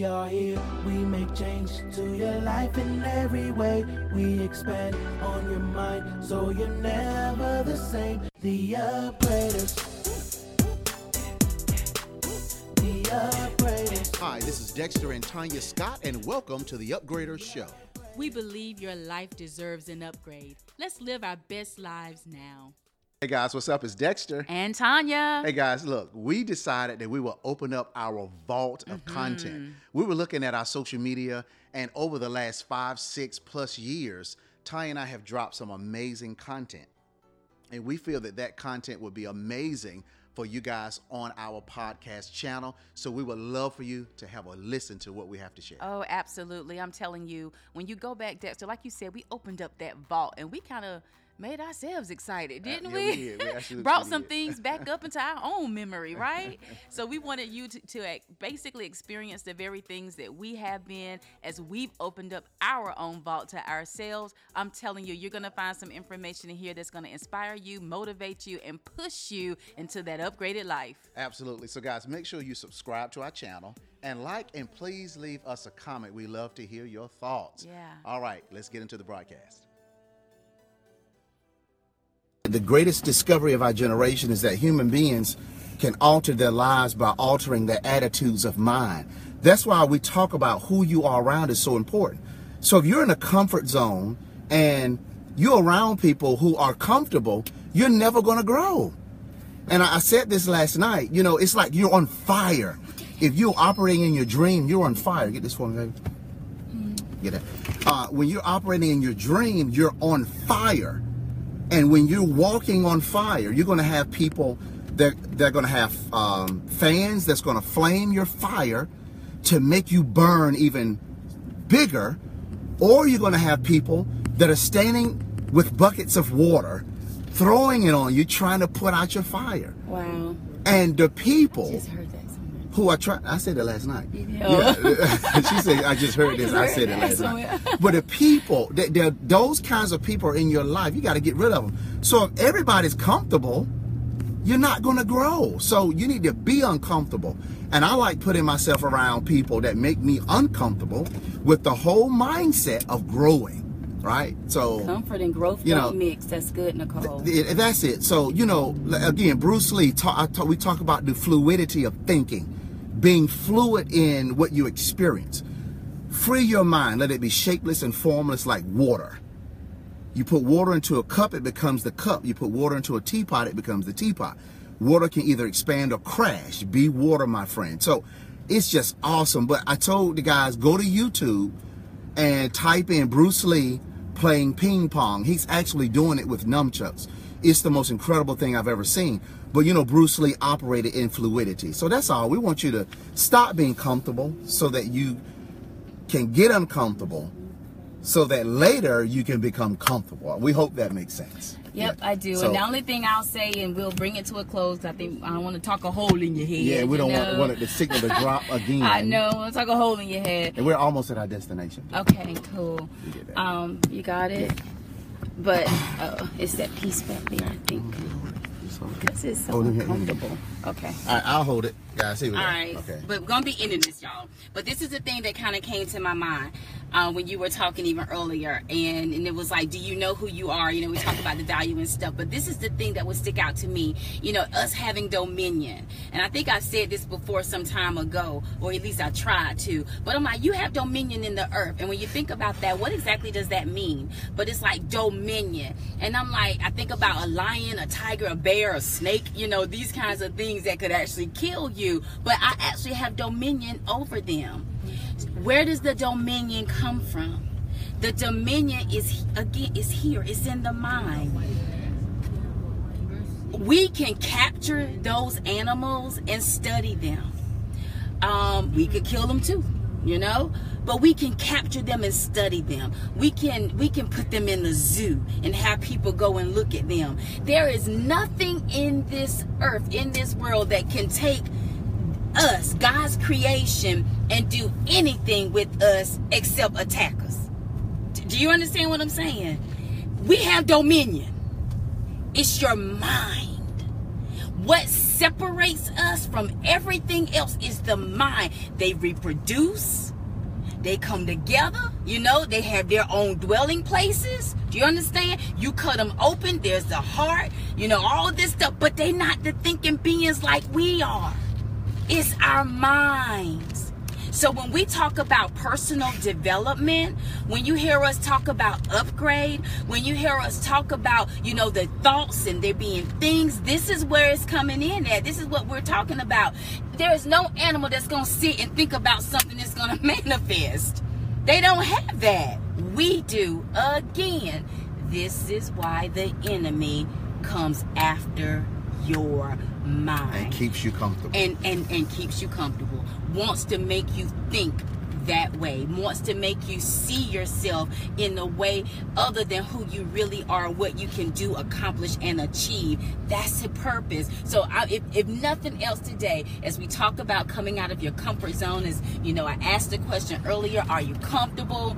We are here, we make change to your life in every way. We expand on your mind so you're never the same. The upgraders. The upgraders. Hi, this is Dexter and Tanya Scott, and welcome to the Upgraders Show. We believe your life deserves an upgrade. Let's live our best lives now. Hey guys, what's up? It's Dexter. And Tanya. Hey guys, look, we decided that we will open up our vault of mm-hmm. content. We were looking at our social media, and over the last five, six plus years, Tanya and I have dropped some amazing content. And we feel that that content would be amazing for you guys on our podcast channel. So we would love for you to have a listen to what we have to share. Oh, absolutely. I'm telling you, when you go back, Dexter, like you said, we opened up that vault and we kind of made ourselves excited, didn't Uh, yeah, we? we did. We Brought some did. things back up into our own memory, right? so we wanted you to, to basically experience the very things that we have been as we've opened up our own vault to ourselves. I'm telling you, you're going to find some information in here that's going to inspire you, motivate you, and push you into that upgraded life. Absolutely. So, guys, make sure you subscribe to our channel and like, and please leave us a comment. We love to hear your thoughts. Yeah. All right, let's get into the broadcast. The greatest discovery of our generation is that human beings can alter their lives by altering their attitudes of mind. That's why we talk about who you are around is so important. So if you're in a comfort zone and you're around people who are comfortable, you're never going to grow. And I I said this last night, you know, it's like you're on fire. If you're operating in your dream, you're on fire. Get this for me, baby. Get it. Uh, when you're operating in your dream, you're on fire. And when you're walking on fire, you're going to have people that they're going to have um, fans that's going to flame your fire to make you burn even bigger, or you're going to have people that are standing with buckets of water, throwing it on you, trying to put out your fire. Wow. And the people Just heard that somewhere. Who are trying, I said it last night. Yeah. Yeah. Oh. she said, I just heard this. I said it last night. But the people, they're, those kinds of people are in your life. You got to get rid of them. So if everybody's comfortable, you're not going to grow. So you need to be uncomfortable. And I like putting myself around people that make me uncomfortable with the whole mindset of growing. Right? So Comfort and growth You know, mix. That's good, Nicole. Th- That's it. So you know, again, Bruce Lee. I we talk about the fluidity of thinking, being fluid in what you experience. Free your mind. Let it be shapeless and formless like water. You put water into a cup, it becomes the cup. You put water into a teapot, it becomes the teapot. Water can either expand or crash. Be water, my friend. So it's just awesome. But I told the guys, go to YouTube and type in Bruce Lee playing ping pong. He's actually doing it with nunchucks. It's the most incredible thing I've ever seen. But you know, Bruce Lee operated in fluidity. So that's all. We want you to stop being comfortable so that you can get uncomfortable so that later you can become comfortable. We hope that makes sense. Yep, Yeah. I do. So- and the only thing I'll say, and we'll bring it to a close, I think I don't want to talk a hole in your head. Yeah, we don't want, know? want it, the signal to drop again. I know. I want to talk a hole in your head. And we're almost at our destination. Okay, cool. You. Um, you got it. But uh, it's that piece back there, I think. Because it's so uncomfortable. Okay. All right, I'll hold it. Guys, here we All go. right, Okay. but we're gonna be ending this, y'all. But this is the thing that kind of came to my mind uh, when you were talking even earlier, and and it was like, do you know who you are? You know, we talk about the value and stuff, but this is the thing that would stick out to me. You know, us having dominion, and I think I said this before some time ago, or at least I tried to. But I'm like, you have dominion in the earth, and when you think about that, what exactly does that mean? But it's like dominion, and I'm like, I think about a lion, a tiger, a bear, a snake. You know, these kinds of things that could actually kill you, but I actually have dominion over them. Where does the dominion come from? The dominion is again is here. It's in the mind. We can capture those animals and study them. Um, we could kill them too, you know, but we can capture them and study them. We can we can put them in the zoo and have people go and look at them. There is nothing in this earth, in this world that can take us, God's creation, and do anything with us except attack us. Do you understand what I'm saying? We have dominion. It's your mind. What separates us from everything else is the mind. They reproduce, they come together, you know, they have their own dwelling places. Do you understand? You cut them open, there's the heart, you know, all this stuff, but they're not the thinking beings like we are. It's our minds. So when we talk about personal development, when you hear us talk about upgrade, when you hear us talk about, you know, the thoughts and there being things, this is where it's coming in at. This is what we're talking about. There is no animal that's going to sit and think about something that's going to manifest. They don't have that. We do. Again, this is why the enemy comes after your mind. And keeps you comfortable. and and and keeps you comfortable. Wants to make you think that way. Wants to make you see yourself in a way other than who you really are what you can do accomplish and achieve. That's the purpose. So I, if, if nothing else today as we talk about coming out of your comfort zone is you know i asked the question earlier are you comfortable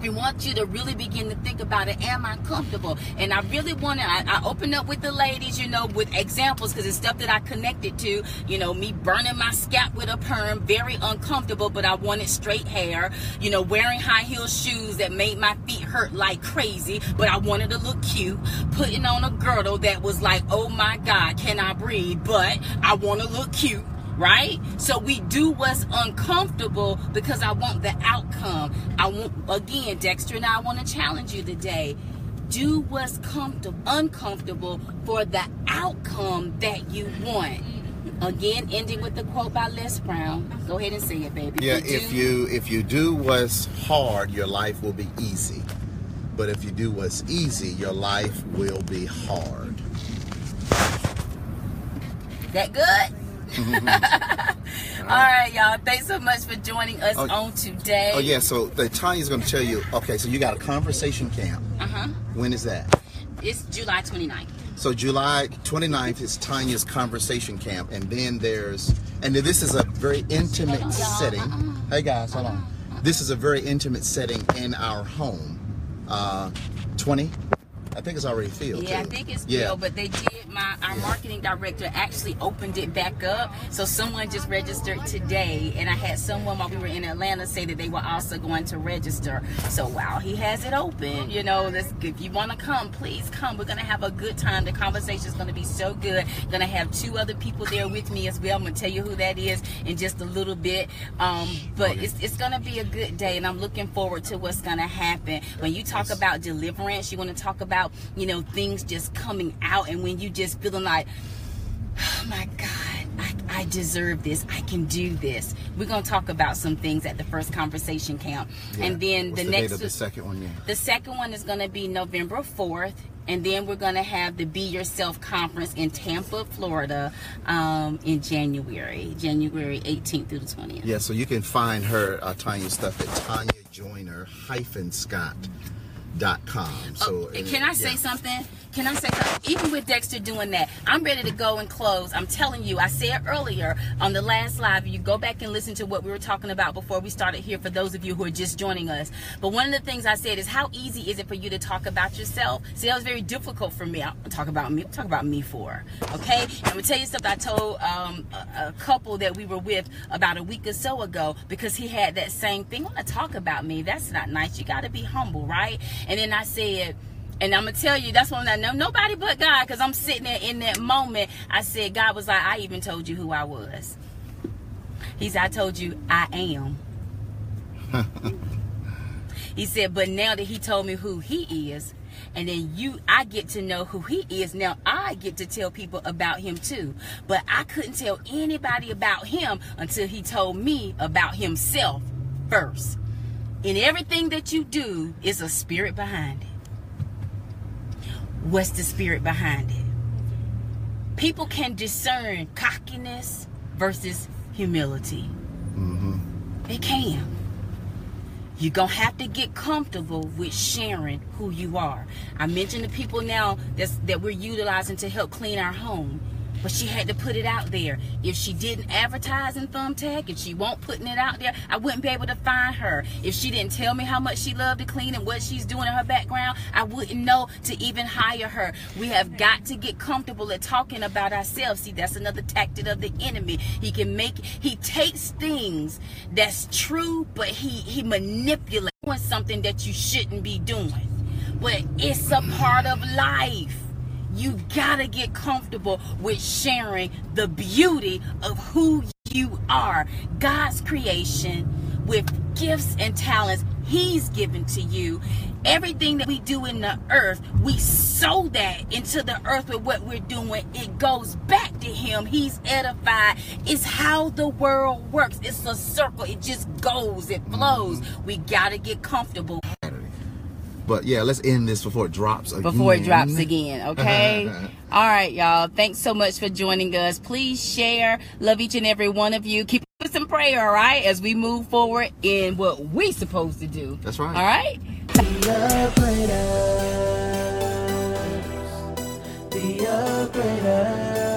we want you to really begin to think about it. Am I comfortable? And I really want to, I, I open up with the ladies, you know, with examples because it's stuff that I connected to. You know, me burning my scalp with a perm, very uncomfortable, but I wanted straight hair. You know, wearing high heel shoes that made my feet hurt like crazy, but I wanted to look cute. Putting on a girdle that was like, oh my God, can I breathe? But I want to look cute right? So we do what's uncomfortable because I want the outcome. I want again, Dexter and I want to challenge you today. Do what's comfortable, uncomfortable for the outcome that you want. Again, ending with the quote by Les Brown. Go ahead and say it, baby. Yeah, if you if you do what's hard, your life will be easy. But if you do what's easy, your life will be hard. that good. All right, y'all. Thanks so much for joining us Oh, on today. Oh yeah, so the Tanya's gonna tell you. Okay, so you got a conversation camp. Uh huh. When is that? It's July 29th. So July 29th is Tanya's conversation camp, and then there's and this is a very intimate setting. Hey guys, hold on. This is a very intimate setting in our home. Uh, 20. I think it's already filled. Yeah, I think it's Yeah. filled, but they did. My our marketing director actually opened it back up, so someone just registered today, and I had someone while we were in Atlanta say that they were also going to register. So while he has it open, you know, this, if you want to come, please come. We're gonna have a good time. The conversation is gonna be so good. Gonna have two other people there with me as well. I'm gonna tell you who that is in just a little bit. Um, but it's it's gonna be a good day, and I'm looking forward to what's gonna happen. When you talk about deliverance, you want to talk about you know things just coming out, and when you just feeling like, oh my God, I, I deserve this. I can do this. We're gonna talk about some things at the first conversation camp, Yeah. and then What's the the next date of the second one. Yeah. the second one is going to be November 4th. And then we're going to have the Be Yourself conference in Tampa, Florida um, in January, January 18th through the 20th. Yeah, so you can find her uh, Tanya stuff at Tanya Joyner Scott dot com. So Oh, can I say yeah. something? Can I say something? Even with Dexter doing that, I'm ready to go and close. I'm telling you, I said earlier on the last live, you go back and listen to what we were talking about before we started here for those of you who are just joining us. But one of the things I said is how easy is it for you to talk about yourself? See, that was very difficult for me. I'll talk about me. Talk about me for. Okay? And I'm gonna tell you something I told um, a, a couple that we were with about a week or so ago because he had that same thing. Want to talk about me? That's not nice. You got to be humble, right? And then I said. And I'm gonna tell you, that's when I know nobody but God, because I'm sitting there in that moment. I said, God was like, I even told you who I was. He said, I told you I am. he said, but now that he told me who he is, and then you, I get to know who he is. Now I get to tell people about him too. But I couldn't tell anybody about him until he told me about himself first. In everything that you do is a spirit behind it. What's the spirit behind it? People can discern cockiness versus humility. Mm-hmm. They can. You're going to have to get comfortable with sharing who you are. I mentioned the people now that's, that we're utilizing to help clean our home. But she had to put it out there. If she didn't advertise in Thumbtack, if she won't putting it out there, I wouldn't be able to find her. If she didn't tell me how much she loved to clean and what she's doing in her background, I wouldn't know to even hire her. We have got to get comfortable at talking about ourselves. See, that's another tactic of the enemy. He can make he takes things that's true, but he he manipulates doing something that you shouldn't be doing. But it's a part of life you gotta get comfortable with sharing the beauty of who you are. God's creation with gifts and talents He's given to you. Everything that we do in the earth, we sow that into the earth with what we're doing. It goes back to Him. He's edified. It's how the world works. It's a circle. It just goes, it flows. We gotta get comfortable. But yeah, let's end this before it drops again. before it drops again. Okay. All right, y'all. Thanks so much for joining us. Please share. Love each and every one of you. Keep us in prayer, all right, as we move forward in what we supposed to do. That's right. All right. The upgraders. The upgraders.